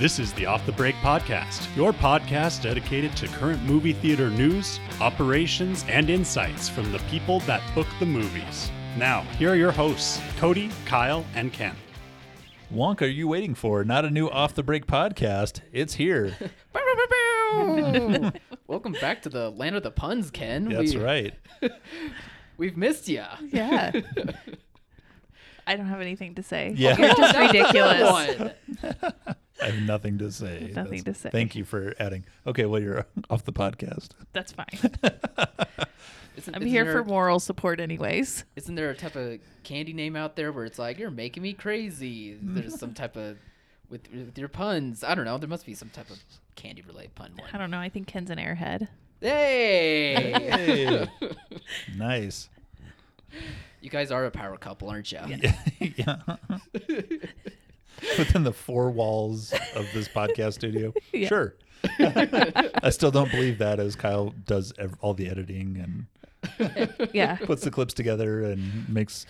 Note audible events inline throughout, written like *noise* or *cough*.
This is the Off the Break Podcast, your podcast dedicated to current movie theater news, operations, and insights from the people that book the movies. Now, here are your hosts, Codi, Kyle, and Ken. Wonk, are you waiting for? Not a new off the break podcast. It's here. *laughs* *laughs* Welcome back to the land of the puns, Ken. That's we, right. *laughs* We've missed you. Yeah. I don't have anything to say. Yeah. You're just ridiculous. One. I have nothing to say. *laughs* Nothing to say. Thank you for adding. Okay, well, you're *laughs* off the podcast. That's fine. *laughs* Isn't, I'm isn't here there, for moral support, anyways. Isn't there a type of candy name out there where it's like you're making me crazy? There's some type of with with your puns. I don't know. There must be some type of candy related pun I don't know. I think Ken's an airhead. Hey, Hey. nice. you guys are a power couple, aren't you? yeah. *laughs* Within the four walls of this podcast studio. *laughs* Yeah. Sure. *laughs* I still don't believe that as Kyle does ev- all the editing and Yeah. puts the clips together and makes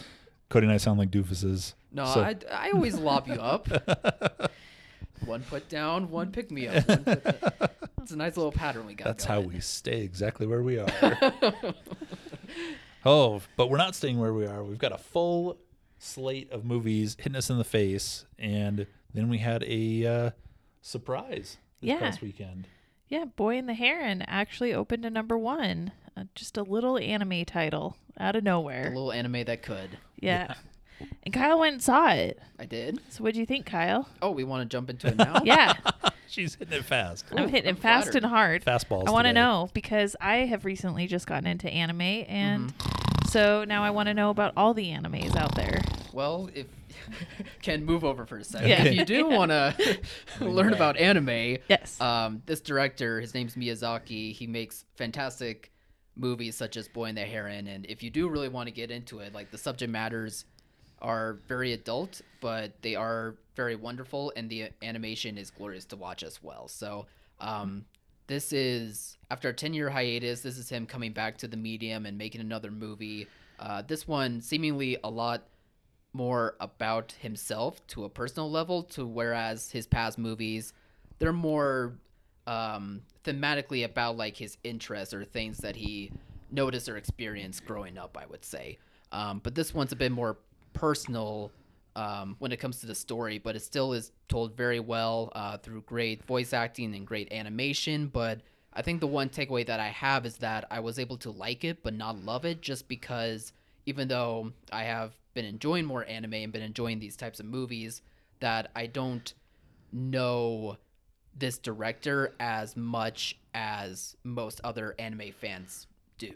Codi and I sound like doofuses. No, So- I, I always lob you up. one put down, one pick me up. One put it's a nice little pattern we got. That's how we stay exactly where we are. oh, but we're not staying where we are. We've got a full slate of movies hitting us in the face, and then we had a uh, surprise this Yeah. past weekend. Yeah. Boy and the Heron actually opened to number one. Uh, just a little anime title out of nowhere. A little anime that could. Yeah. And Kyle went and saw it. I did. So what do you think, Kyle? Oh, we want to jump into it now. *laughs* Yeah. *laughs* She's hitting it fast. I'm hitting I'm it fast flattered. and hard. Fastballs. I want to know because I have recently just gotten into anime, and Mm-hmm. So now I want to know about all the animes out there. Well, if *laughs* can move over for a second. Yeah. If you do *laughs* want to learn about anime, Yes. um, this director, his name's Miyazaki. He makes fantastic movies such as Boy and the Heron. And if you do really want to get into it, like the subject matters are very adult, but they are very wonderful, and the animation is glorious to watch as well. So, um, this is after a 10 year hiatus. This is him coming back to the medium and making another movie. Uh, this one seemingly a lot more about himself to a personal level to whereas his past movies they're more um, thematically about like his interests or things that he noticed or experienced growing up i would say um, but this one's a bit more personal um, when it comes to the story but it still is told very well uh, through great voice acting and great animation but i think the one takeaway that i have is that i was able to like it but not love it just because even though i have been enjoying more anime and been enjoying these types of movies that i don't know this director as much as most other anime fans do.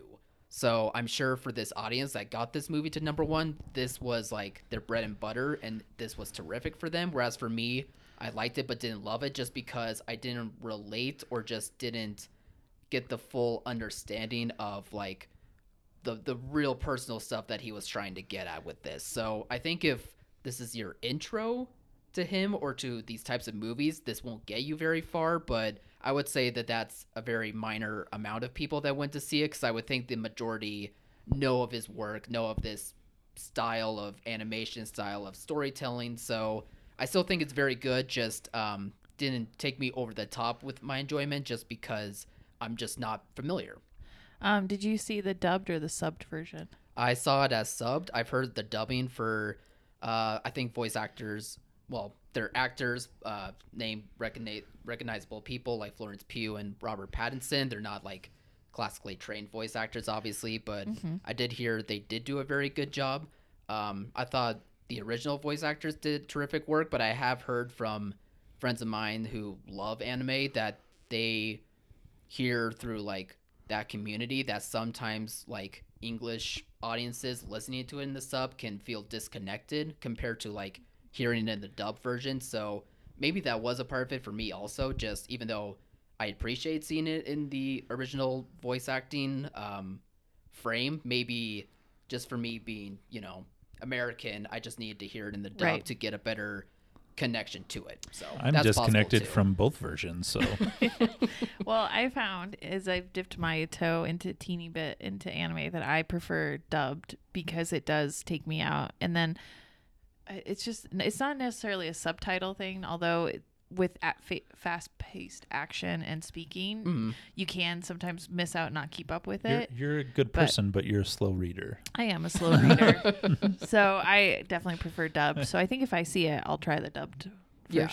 So I'm sure for this audience that got this movie to number one, this was like their bread and butter, and this was terrific for them. Whereas for me, I liked it but didn't love it just because I didn't relate or just didn't get the full understanding of like the the real personal stuff that he was trying to get at with this. So I think if this is your intro to him or to these types of movies, this won't get you very far. But I would say that that's a very minor amount of people that went to see it because I would think the majority know of his work, know of this style of animation, style of storytelling. So I still think it's very good. Just um, didn't take me over the top with my enjoyment just because I'm just not familiar. Um, did you see the dubbed or the subbed version? I saw it as subbed. I've heard the dubbing for, uh, I think voice actors. Well, they're actors, uh, name recogni- recognizable people like Florence Pugh and Robert Pattinson. They're not like classically trained voice actors, obviously, but I did hear they did do a very good job. Um, I thought the original voice actors did terrific work, but I have heard from friends of mine who love anime that they hear through like that community that sometimes like English audiences listening to it in the sub can feel disconnected compared to like hearing it in the dub version. So maybe that was a part of it for me also. Just even though I appreciate seeing it in the original voice acting um, frame, maybe just for me being you know American, I just needed to hear it in the dub Right. to get a better connection to it. So I'm that's disconnected from both versions, so *laughs* *laughs* Well, I found as I've dipped my toe into teeny bit into anime that I prefer dubbed because it does take me out. And then it's just it's not necessarily a subtitle thing, although it, with at fa- fast-paced action and speaking, Mm-hmm. you can sometimes miss out, and not keep up with You're, it. you're a good but- person, but you're a slow reader. I am a slow reader, *laughs* so I definitely prefer dubbed. So I think if I see it, I'll try the dubbed Yeah.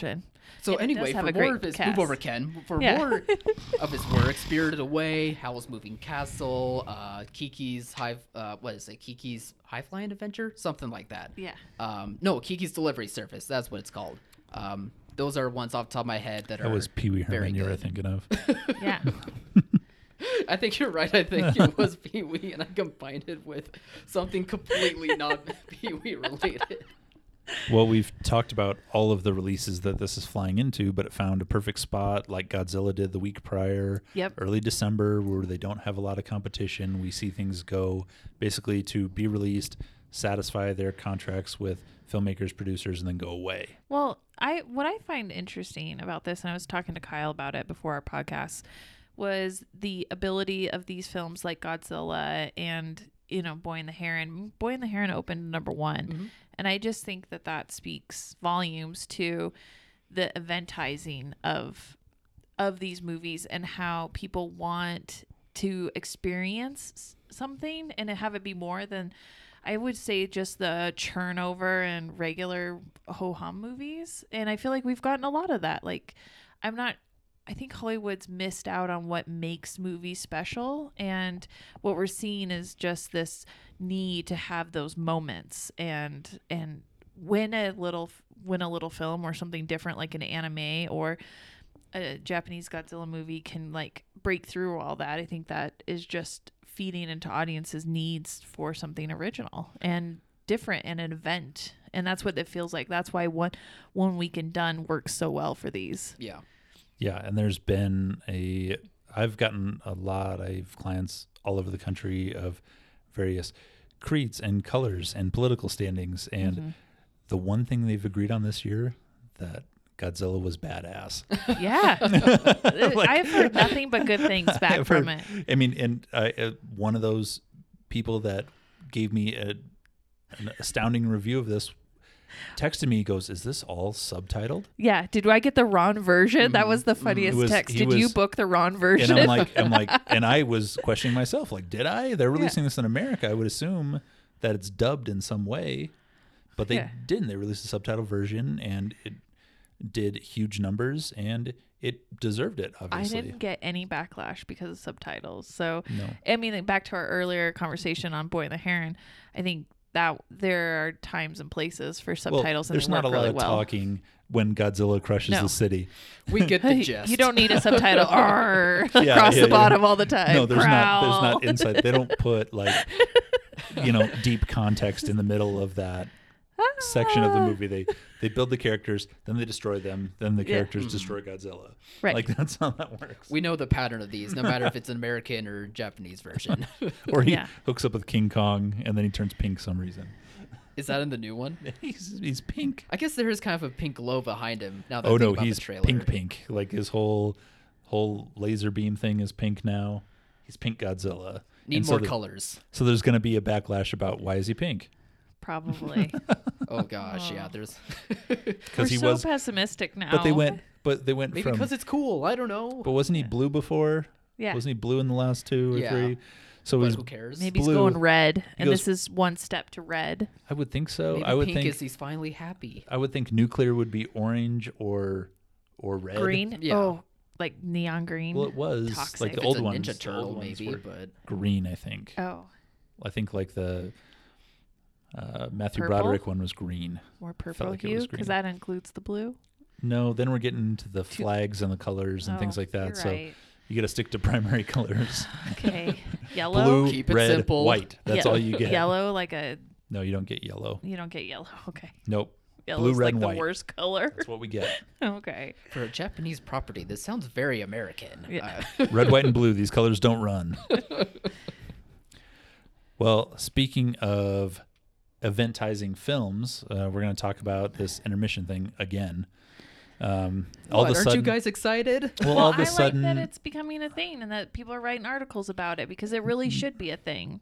So And anyway, for more of his cast. move over Ken, for Yeah. more *laughs* of his work, Spirited Away, Howl's Moving Castle, uh, Kiki's High, uh, what is it, Kiki's High Flying Adventure, something like that. Yeah. Um, no, Kiki's Delivery Service. That's what it's called. Um, those are ones off the top of my head that are. That was Pee Wee Herman you were thinking of. *laughs* Yeah. I think you're right. I think it was *laughs* Pee Wee, and I combined it with something completely not Pee Wee related. Well, we've talked about all of the releases that this is flying into, but it found a perfect spot like Godzilla did the week prior. Yep. Early December, where they don't have a lot of competition. We see things go basically to be released, satisfy their contracts with filmmakers, producers, and then go away. Well, I what I find interesting about this, and I was talking to Kyle about it before our podcast, was the ability of these films like Godzilla and you know Boy and the Heron. Boy and the Heron opened number one, mm-hmm. and I just think that that speaks volumes to the eventizing of of these movies and how people want to experience something and have it be more than I would say just the churn over and regular ho hum movies. And I feel like we've gotten a lot of that. Like, I'm not, I think Hollywood's missed out on what makes movies special. And what we're seeing is just this need to have those moments and, and, win a little win a little film or something different like an anime or a Japanese Godzilla movie can like break through all that. I think that is just feeding into audiences' needs for something original and different and an event. And that's what it feels like. That's why one one weekend done works so well for these. Yeah. Yeah, and there's been a I've gotten a lot of clients all over the country of various creeds and colors and political standings and the one thing they've agreed on this year that Godzilla was badass. *laughs* Yeah. *laughs* I've heard nothing but good things back I've from heard- it. I mean, and uh, uh, one of those people that gave me a, an astounding review of this texted me goes, "Is this all subtitled?" Yeah. Did I get the Ron version? That was the mm-hmm. funniest was- text. he Did you book the Ron version? And I'm like, I'm like, *laughs* and I was questioning myself, like, did I? They're releasing this in America. I would assume that it's dubbed in some way, but they Yeah. didn't. They released a subtitle version, and it did huge numbers, and it deserved it. Obviously i didn't get any backlash because of subtitles. So, No. I mean, back to our earlier conversation on Boy and the Heron, I think that there are times and places for Well, subtitles and there's they not a lot really of well. talking when Godzilla crushes No. the city. We get the *laughs* Hey, gist. You don't need a subtitle *laughs* "Arr" Yeah, across yeah, the yeah. bottom all the time. No, there's not. There's not insight. They don't put like, *laughs* you know, deep context in the middle of that section of the ah. movie. They they build the characters, then they destroy them, then the Yeah. characters mm-hmm. destroy Godzilla. Right. Like *laughs* that's how that works. We know the pattern of these, no matter if it's an American or Japanese version. *laughs* or he Yeah. hooks up with King Kong and then he turns pink some reason. Is that in the new one? *laughs* He's he's pink. I guess there is kind of a pink glow behind him. Now that Oh I think no, about he's the trailer. pink pink. Like his whole whole laser beam thing is pink now. He's pink Godzilla. Need And so more the- colors. So there's going to be a backlash about why is he pink? Probably. *laughs* Oh gosh, yeah. There's *laughs* We're Because he so was, pessimistic now. but they went, but they went maybe from. because it's cool. I don't know. But wasn't he blue before? Yeah. Wasn't he blue in the last two or Yeah. three? So But he's. who cares? Maybe he's blue. going red, and goes- this is one step to red. I would think so. Maybe I would pink think. is he's finally happy. I would think nuclear would be orange or, or red. Green. Yeah. Oh, like neon green. Well, it was Toxic. like If the it's old a ones. Ninja the Turtle, old ones maybe, were but green. I think. oh, I think like the uh, Matthew Purple? Broderick one was green. more purple like hue because that includes the blue. No, then we're getting into the flags and the colors and things Oh, like that. you're So right. you got to stick to primary *laughs* colors. Okay, *laughs* yellow. Blue, Keep it red, simple. white. That's Ye- all you get. Yellow, like a No, you don't get yellow. you don't get yellow. *laughs* Okay, Nope. yellow's red, like and the white. worst color. That's what we get. okay. for a Japanese property, this sounds very American. Yeah. Uh, Red, white, and blue. These colors don't run. well, speaking of eventizing films, uh, we're going to talk about this intermission thing again. Um, all what, of a aren't sudden, you guys excited? *laughs* well, Well, all of a I sudden, like that it's becoming a thing and that people are writing articles about it because it really should be a thing.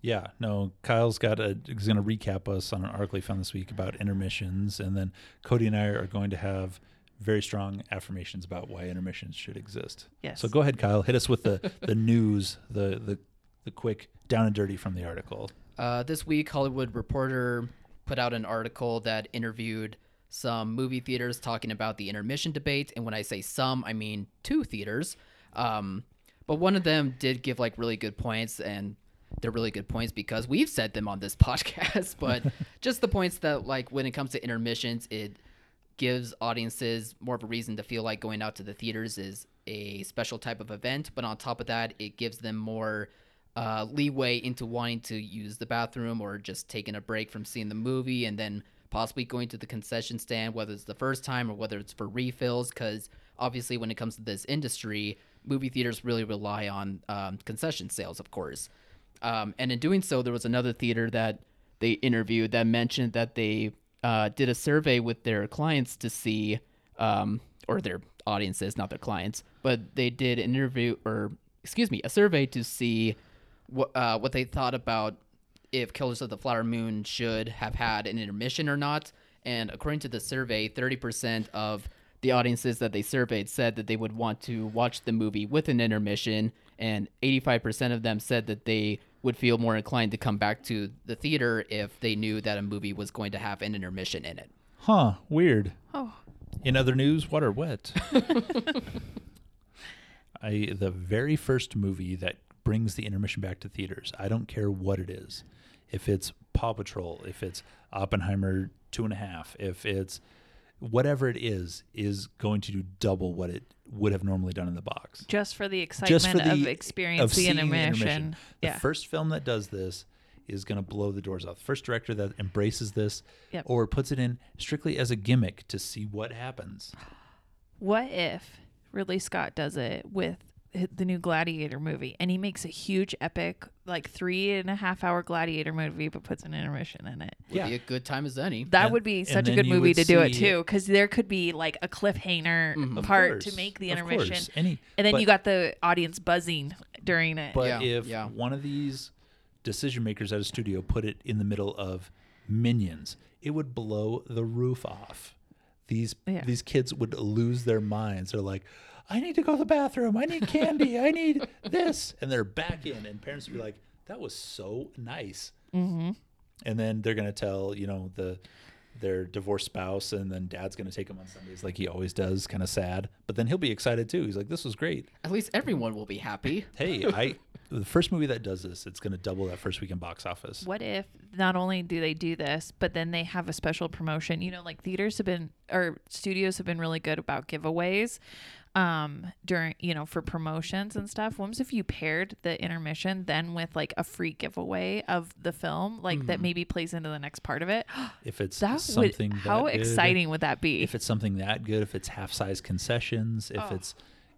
Yeah, no. Kyle's got a. He's going to recap us on an article he found this week about intermissions, and then Codi and I are going to have very strong affirmations about why intermissions should exist. Yes. So go ahead, Kyle. Hit us with the the *laughs* news, the the the quick down and dirty from the article. Uh, this week, Hollywood Reporter put out an article that interviewed some movie theaters talking about the intermission debate. And when I say some, I mean two theaters. Um, but one of them did give like really good points, and they're really good points because we've said them on this *laughs* podcast. But *laughs* just the points that, like, when it comes to intermissions, it gives audiences more of a reason to feel like going out to the theaters is a special type of event. But on top of that, it gives them more uh, leeway into wanting to use the bathroom or just taking a break from seeing the movie and then possibly going to the concession stand, whether it's the first time or whether it's for refills. Because obviously, when it comes to this industry, movie theaters really rely on um, concession sales, of course. Um, and in doing so, there was another theater that they interviewed that mentioned that they uh, did a survey with their clients to see, um, or their audiences, not their clients, but they did an interview or excuse me, a survey to see what uh, what they thought about if Killers of the Flower Moon should have had an intermission or not. And according to the survey, thirty percent of the audiences that they surveyed said that they would want to watch the movie with an intermission, and 85% of them said that they would feel more inclined to come back to the theater if they knew that a movie was going to have an intermission in it. Huh? Weird. Oh, In other news, water wet. *laughs* I the very first movie that brings the intermission back to theaters. I don't care what it is. If it's Paw Patrol, if it's Oppenheimer two and a half, if it's whatever it is, is going to do double what it would have normally done in the box. just for the excitement Just for the of experience of the intermission. The Yeah. first film that does this is going to blow the doors off. The first director that embraces this Yep. or puts it in strictly as a gimmick to see what happens. What if Ridley Scott does it with the new Gladiator movie and he makes a huge epic, like three and a half hour Gladiator movie, but puts an intermission in it? Would Yeah. be a good time as any. That And- would be such a good movie to do it too, because there could be like a cliffhanger Mhm. Of part to make the of intermission, course. Any, and then but- you got the audience buzzing during it. But Yeah, if yeah. one of these decision makers at a studio put it in the middle of Minions, it would blow the roof off. These Yeah. these kids would lose their minds. They're like, I need to go to the bathroom. I need candy. I need this, and they're back in, and parents would be like, "That was so nice." mm-hmm. And then they're gonna tell you know the their divorced spouse, and then dad's gonna take them on Sundays like he always does, kind of sad. But then he'll be excited too. He's like, "This was great." At least everyone will be happy. *laughs* Hey, I the first movie that does this, it's going to double that first weekend box office. What if not only do they do this, but then they have a special promotion? You know, like theaters have been or studios have been really good about giveaways um during you know for promotions and stuff what if you paired the intermission then with like a free giveaway of the film like that maybe plays into the next part of it? *gasps* If it's that something would how good, exciting would that be? If it's something that good, if it's half size concessions, if Oh. it's,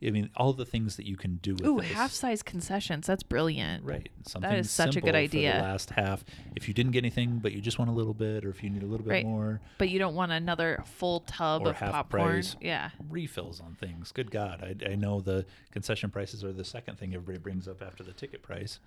I mean, all the things that you can do with ooh this. half size concessions that's brilliant Right. Something is such a good idea. For the last half. If you didn't get anything, but you just want a little bit, or if you need a little bit Right. more, but you don't want another full tub Or of half popcorn price. yeah refills on things. Good God. I, I know the concession prices are the second thing everybody brings up after the ticket price.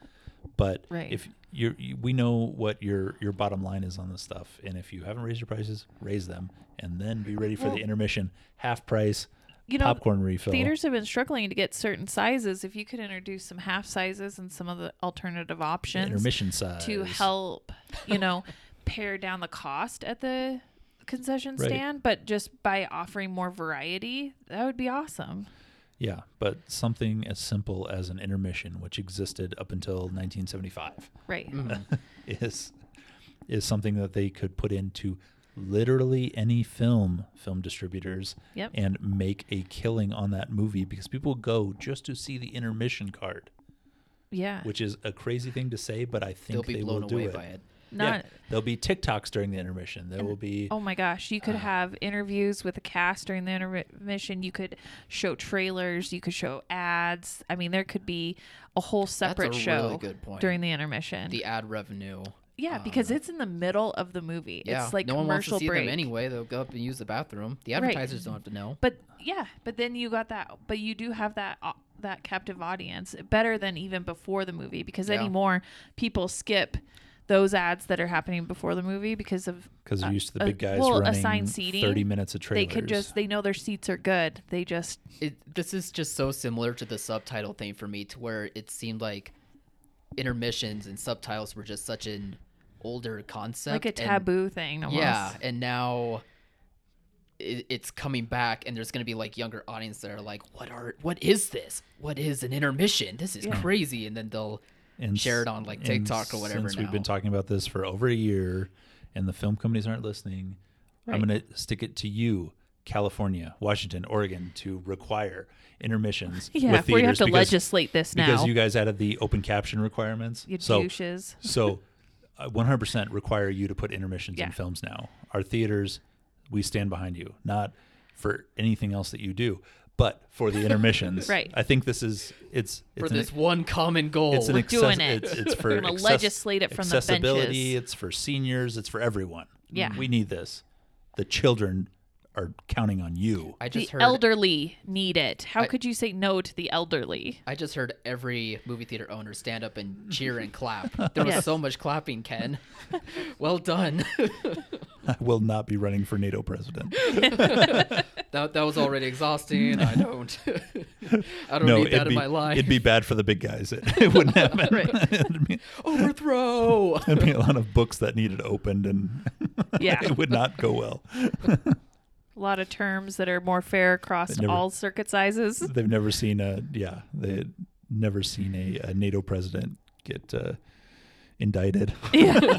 But Right. if you're, you, we know what your, your bottom line is on this stuff. And if you haven't raised your prices, raise them and then be ready for Well- the intermission, half price you know popcorn refill. theaters have been struggling to get certain sizes if you could introduce some half sizes and some of the alternative options intermission size. to help you know *laughs* pare down the cost at the concession Right. stand but just by offering more variety that would be awesome Yeah, but something as simple as an intermission, which existed up until 1975, right Mhm. *laughs* is is something that they could put into literally any film film distributors Yep. and make a killing on that movie because people go just to see the intermission card, yeah which is a crazy thing to say, but I think They'll be they blown will do away it. by it. Yeah, not there'll be TikToks during the intermission. There And- will be Oh my gosh, you could Uh, have interviews with the cast during the intermission. You could show trailers, you could show ads. I mean, there could be a whole separate That's a show really good point. during the intermission. the ad revenue. Yeah, um, because it's in the middle of the movie. Yeah, it's like no one wants commercial to see break. them anyway. They'll go up and use the bathroom. The Right. advertisers don't have to know. But yeah, but then you got that. But you do have that uh, that captive audience better than even before the movie because Yeah. anymore people skip those ads that are happening before the movie because of because they're uh, used to the uh, big guys well, running assigned seating. 30 minutes of trailers. they can just they know their seats are good. They just it, this is just so similar to the subtitle thing for me to where it seemed like intermissions and subtitles were just such an older concept like a and- taboo thing almost. yeah and now it, it's coming back and there's going to be like younger audience that are like what are what is this what is an intermission this is Yeah. crazy and then they'll and share it on, like, TikTok or whatever Since we've been talking about this for over a year, and the film companies aren't listening, I'm going to stick it to you, California, Washington, Oregon, to require intermissions *laughs* Yeah, with if we have theaters to because, legislate this now. because you guys added the open caption requirements. you so, douches. so, *laughs* Uh, 100% require you to put intermissions Yeah. in films now. Our theaters, we stand behind you, not for anything else that you do, but for the intermissions. *laughs* Right. I think this is it's for it's an- this one common goal it's an We're access- doing it. It's, it's for We're access- legislate it from the accessibility. benches. It's for seniors. It's for everyone. Yeah. we need this. The children are counting on you. i The just heard elderly need it. How I- could you say no to the elderly? I just heard every movie theater owner stand up and *laughs* cheer and clap. There was Yes. so much clapping, Ken. *laughs* well done. *laughs* I will not be running for NATO president. that that was already exhausting. I don't. I don't no, need that be in my life. it'd be bad for the big guys. It, it wouldn't happen. Right. it'd, be, overthrow. There'd be a lot of books that needed opened, and Yeah. it would not go well. A lot of terms that are more fair across never- all circuit sizes. *laughs* They've never seen a yeah. They had never seen a, a NATO president get uh, indicted. Yeah. *laughs*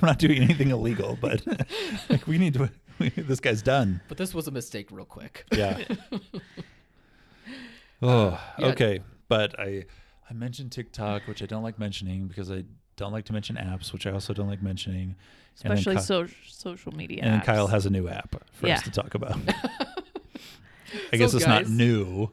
We're not doing anything illegal, but *laughs* like we need to. this guy's done. But this was a mistake, real quick. Yeah. oh, yeah. okay. But I I mentioned TikTok, which I don't like mentioning because I don't like to mention apps, which I also don't like mentioning. And then Especially Ky- so, social media. And then apps. Kyle has a new app for Yeah. us to talk about. *laughs* I So, guess it's not new.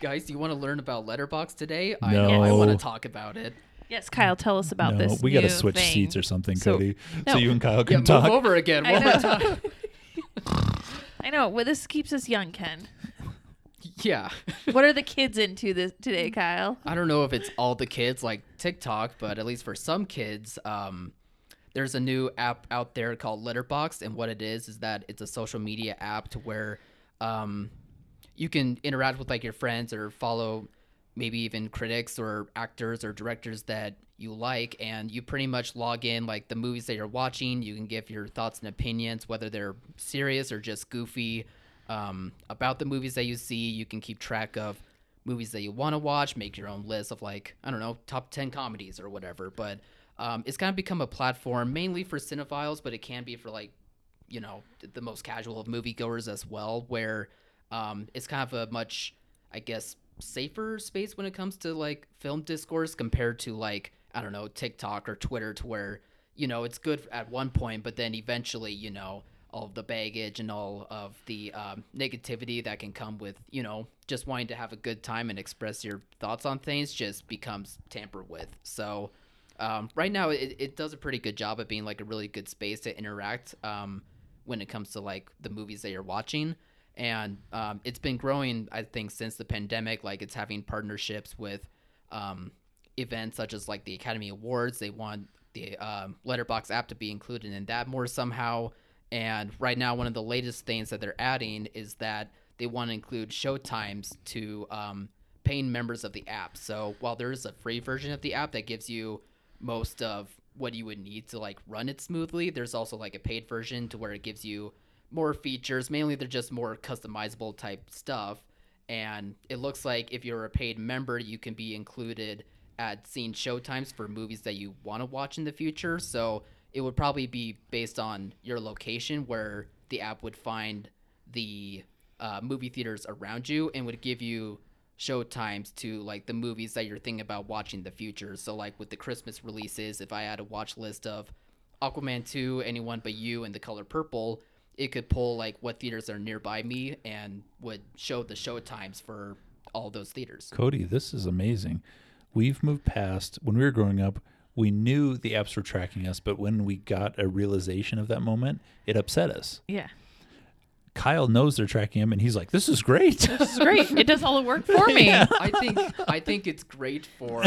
Guys, do you want to learn about Letterboxd today? I know I want to talk about it. Yes, Kyle, tell us about no, this. we got to switch thing. seats or something, So- Codi, so you and Kyle Yeah, can move talk. over again I one more know. time. *laughs* I know. Well, this keeps us young, Ken. yeah. What are the kids into this today, Kyle? I don't know if it's all the kids like TikTok, but at least for some kids, um, there's a new app out there called Letterboxd, and what it is is that it's a social media app to where um, you can interact with like your friends or follow maybe even critics or actors or directors that you like and you pretty much log in like the movies that you're watching. You can give your thoughts and opinions whether they're serious or just goofy um, about the movies that you see. You can keep track of movies that you want to watch make your own list of like i don't know top 10 comedies or whatever. But um, it's kind of become a platform mainly for cinephiles but it can be for like you know the most casual of moviegoers as well where um, it's kind of a much i guess safer space when it comes to like film discourse compared to like i don't know tiktok or twitter to where you know it's good at one point but then eventually you know all of the baggage and all of the um, negativity that can come with you know just wanting to have a good time and express your thoughts on things just becomes tampered with. So um, right now it, it does a pretty good job of being like a really good space to interact um, when it comes to like the movies that you're watching. And um, it's been growing i think since the pandemic. Like it's having partnerships with um, events such as like the academy awards. They want the um, Letterboxd app to be included in that more somehow. And right now one of the latest things that they're adding is that they want to include show times to um, paying members of the app. So while there is a free version of the app that gives you most of what you would need to like run it smoothly there's also like a paid version to where it gives you more features. Mainly, they're just more customizable type stuff. And it looks like if you're a paid member, you can be included at seeing showtimes for movies that you want to watch in the future. So it would probably be based on your location where the app would find the uh, movie theaters around you and would give you show times to like the movies that you're thinking about watching in the future. So like with the Christmas releases, if I had a watch list of Aquaman 2, Anyone But You, and The Color Purple, it could pull like what theaters are nearby me and would show the show times for all those theaters. Codi, this is amazing. We've moved past when we were growing up. We knew the apps were tracking us, but when we got a realization of that moment, it upset us. Yeah. Kyle knows they're tracking him, and he's like, "This is great." This is great. it does all the work for *laughs* me. I think I think it's great for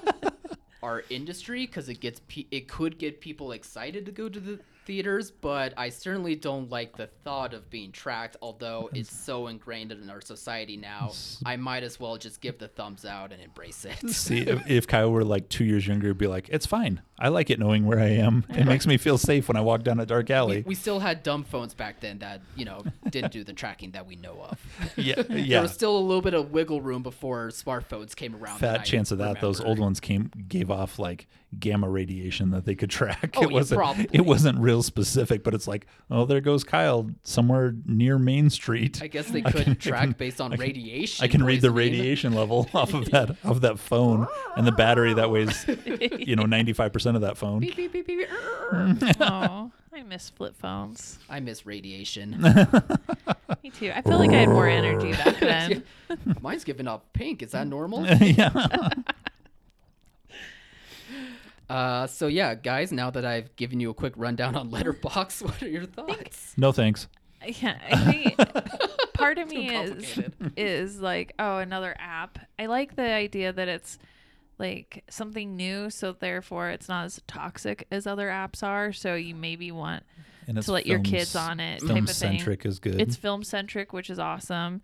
*laughs* our industry because it gets pe- it could get people excited to go to the theaters, but I certainly don't like the thought of being tracked. Although *laughs* it's so ingrained in our society now, I might as well just give the thumbs out and embrace it. See, if, if Kyle were like two years younger, he'd be like, "It's fine. I like it knowing where I am. It makes me feel safe when I walk down a dark alley." We still had dumb phones back then that you know didn't do the tracking that we know of. yeah, *laughs* yeah. There was still a little bit of wiggle room before smartphones came around. Fat chance of that. Those old ones came gave off like gamma radiation that they could track. Oh, it yeah, wasn't. probably. It wasn't real specific, but it's like, oh, there goes Kyle somewhere near Main Street. I guess they could can- track based on radiation. I can read the radiation level off of *laughs* that of that phone and the battery that weighs, you know, ninety five percent of that phone. Beep, beep, beep, beep, beep. *laughs* oh, I miss flip phones. I miss radiation. *laughs* Me too. I feel like I had more energy back *laughs* then. Mine's giving off pink. Is that normal? yeah. Uh, so yeah, guys. Now that I've given you a quick rundown on Letterboxd, what are your thoughts? No thanks. Yeah, I think part of me is is like, oh, another app. I like the idea that it's like something new, so therefore it's not as toxic as other apps are. So you maybe want And to let your kids on it type Film of thing. centric is good. It's film centric, which is awesome.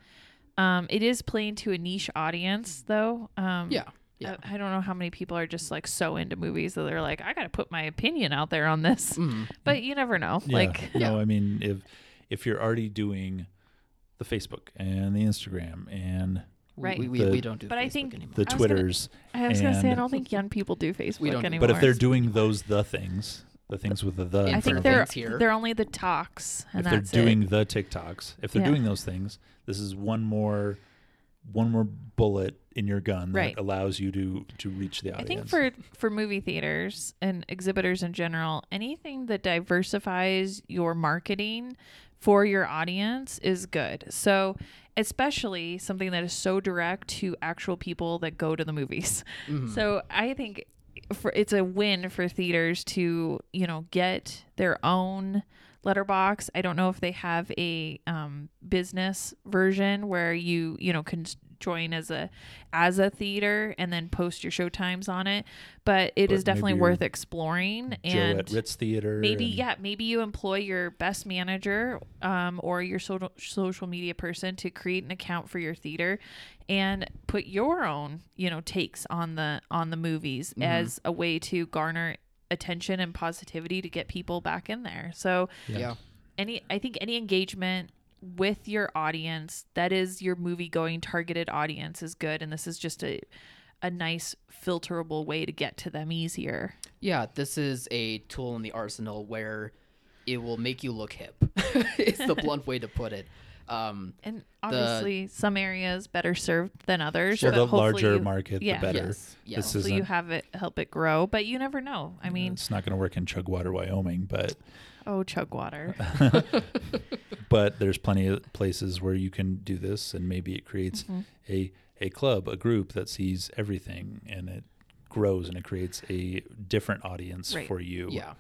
Um, it is playing to a niche audience, though. Um, Yeah, yeah. I, I don't know how many people are just like so into movies that they're like, I got to put my opinion out there on this. Mhm. *laughs* But you never know. Yeah. Like, no, I mean if if you're already doing the Facebook and the Instagram and Right. We, we, The- we don't do But Facebook I think- anymore. the I was gonna- Twitters, I was gonna say, I don't think young people do Facebook don't anymore. but if they're doing those the things, the things with the the, I think they're here. they're only the talks, and if they're doing it. the TikToks, if they're Yeah. doing those things, this is one more one more bullet in your gun Right. that allows you to to reach the audience. I think for for movie theaters and exhibitors in general, anything that diversifies your marketing for your audience is good. So, especially something that is so direct to actual people that go to the movies. Mhm. So, I think for it's a win for theaters to, you know, get their own Letterboxd. I don't know if they have a um, business version where you, you know, can join as a as a theater and then post your show times on it, but it is But definitely worth exploring Joe and at Ritz Theater. maybe and- yeah maybe you employ your best manager um, or your social social media person to create an account for your theater and put your own you know takes on the on the movies as a way to garner attention and positivity to get people back in there so Yeah. yeah. any i think any engagement with your audience that is your movie going targeted audience is good and this is just a a nice filterable way to get to them easier Yeah, this is a tool in the arsenal where it will make you look hip. *laughs* it's the *laughs* blunt way to put it. Um, And obviously, some areas better served than others. Well, but the larger you, market, yeah. the better. Yes, yes. This Hopefully, you have it help it grow. But you never know. I mean, it's not going to work in Chugwater, Wyoming, but oh, chug water. *laughs* *laughs* but there's plenty of places where you can do this, and maybe it creates Mm-hmm. a a club, a group that sees everything, and it grows and it creates a different audience Right. for you. yeah.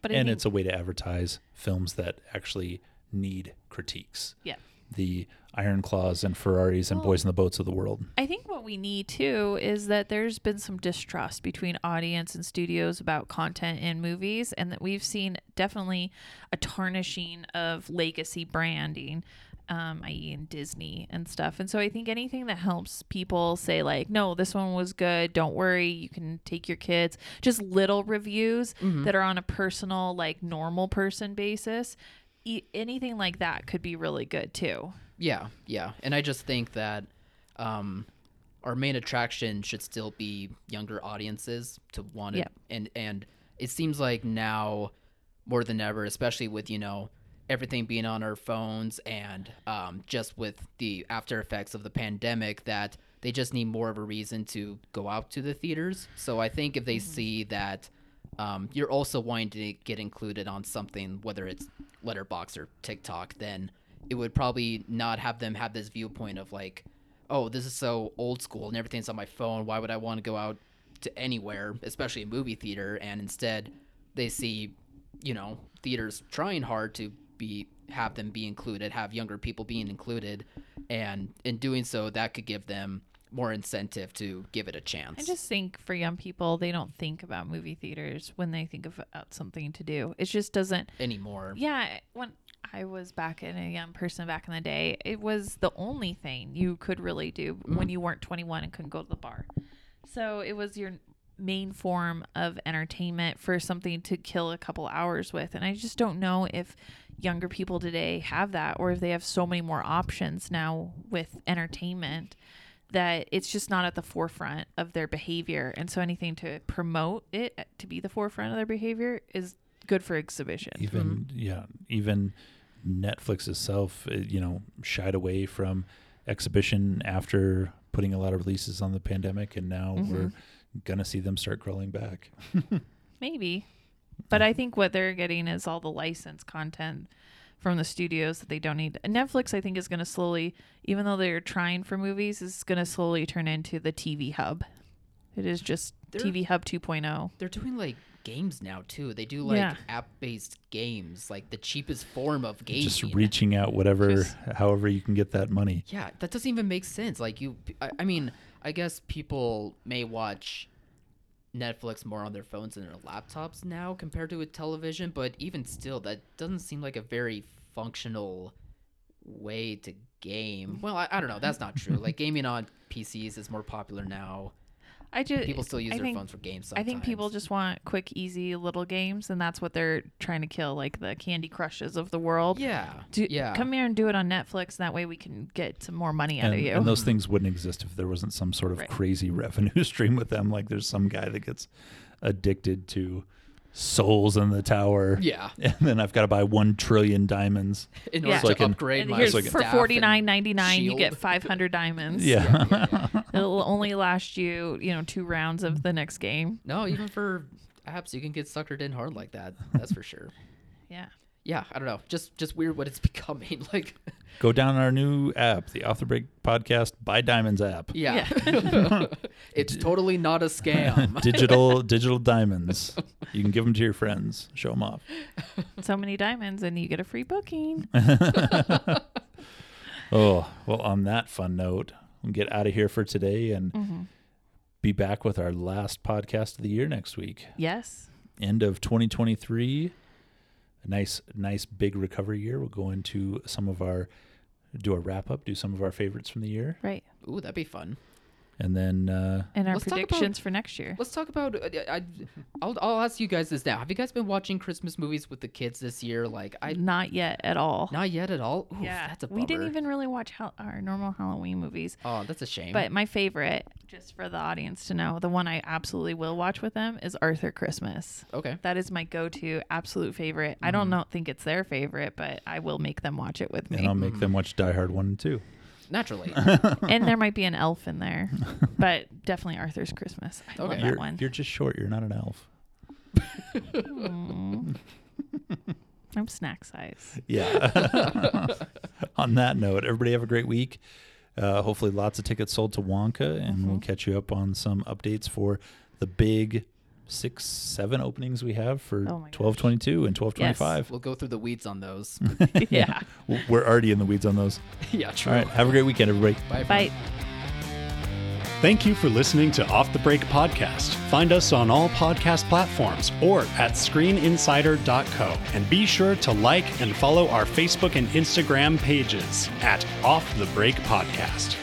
But I and it's a way to advertise films that actually need critiques. yeah. The Iron Claws and Ferraris and Well- Boys in the Boats of the world. I think what we need too is that there's been some distrust between audience and studios about content in movies, and that we've seen definitely a tarnishing of legacy branding, um, i.e., in Disney and stuff. And so I think anything that helps people say, like, no, this one was good, don't worry, you can take your kids, just little reviews that are on a personal, like, normal person basis. E- anything like that could be really good too. Yeah, yeah. And I just think that um, our main attraction should still be younger audiences to want it. Yeah. And and it seems like now more than ever, especially with you know everything being on our phones and um, just with the after effects of the pandemic, that they just need more of a reason to go out to the theaters. So I think if they see that um, you're also wanting to get included on something, whether it's Letterboxd or TikTok, then it would probably not have them have this viewpoint of like, oh, this is so old school and everything's on my phone. Why would I want to go out to anywhere, especially a movie theater? And instead, they see, you know, theaters trying hard to be have them be included, have younger people being included, and in doing so, that could give them more incentive to give it a chance. I just think for young people, they don't think about movie theaters when they think about uh, something to do. It just doesn't. anymore. Yeah, when I was back in a young person back in the day, it was the only thing you could really do mm-hmm. when you weren't 21 and couldn't go to the bar. So it was your main form of entertainment for something to kill a couple hours with. And I just don't know if younger people today have that or if they have so many more options now with entertainment that it's just not at the forefront of their behavior. And so anything to promote it to be the forefront of their behavior is good for exhibition. even yeah even netflix itself uh, you know shied away from exhibition after putting a lot of releases on the pandemic and now we're gonna see them start crawling back Maybe. *laughs* But I think what they're getting is all the licensed content from the studios that they don't need. Netflix, I think, is going to slowly, even though they're trying for movies, is going to slowly turn into the TV hub. It is just They're- TV Hub oh. 2.0. They're doing like games now too. They do like Yeah. app-based games, like the cheapest form of gaming. just reaching out whatever Just- however you can get that money Yeah, that doesn't even make sense. Like you, I, I mean, I guess people may watch Netflix more on their phones and their laptops now compared to a television, but even still, that doesn't seem like a very functional way to game. Well, I, I don't know. That's not true. like *laughs* gaming on PCs is more popular now. I just People still use I their think, phones for games. Sometimes. I think people just want quick, easy little games, and that's what they're trying to kill, like the Candy Crushes of the world. yeah, Do, yeah. Come here and do it on Netflix. That way we can get some more money out and, of you. and those *laughs* things wouldn't exist if there wasn't some sort of Right. crazy *laughs* revenue stream with them like there's some guy that gets addicted to souls in the tower yeah, *laughs* and then i've got to buy one trillion diamonds in Yeah. order So I to can- upgrade and my here's like for staff forty and nine ninety nine, you get *laughs* five hundred diamonds. yeah, *laughs* It'll only last you, you know, two rounds of the next game. No, even for apps, you can get suckered in hard like that. That's for sure. Yeah. Yeah, I don't know. Just just weird what it's *laughs* becoming. Like, *laughs* go down our new app the Off the break podcast buy diamonds app yeah, *laughs* it's totally not a scam. digital digital diamonds you can give them to your friends show them off So many diamonds and you get a free booking. oh well on that fun note we'll get out of here for today and Mm-hmm. be back with our last podcast of the year next week Yes. end of 2023 a nice nice big recovery year we'll go into some of our do a wrap up do some of our favorites from the year Right. Ooh, that'd be fun. And then uh And our Let's talk about- predictions for next year. Let's talk about. Uh, I, I'll I'll ask you guys this now. Have you guys been watching Christmas movies with the kids this year? Like, I Not yet at all. not yet at all. Oof, yeah. that's a we didn't even really watch hal- our normal Halloween movies. Oh, that's a shame. But my favorite, just for the audience to know, the one I absolutely will watch with them is Arthur Christmas. okay. That is my go-to absolute favorite. I don't know think it's their favorite, but I will make them watch it with me. and i'll make them watch die hard 1 and 2 Naturally. *laughs* and there might be an elf in there, but definitely Arthur's Christmas. I love Okay. that you're, one. you're just short you're not an elf Mm. I'm snack size. Yeah. *laughs* On that note, everybody have a great week. Uh, hopefully, lots of tickets sold to Wonka, and we'll Mhm. catch you up on some updates for the big six, seven openings we have for Oh my gosh. twelve twenty two and twelve twenty five. we'll go through the weeds on those. *laughs* *laughs* yeah. We're already in the weeds on those. *laughs* yeah, true. All right. Have a great weekend, everybody. Bye. Bye. Thank you for listening to Off the Break Podcast. Find us on all podcast platforms or at screeninsider.co. And be sure to like and follow our Facebook and Instagram pages at Off the Break Podcast.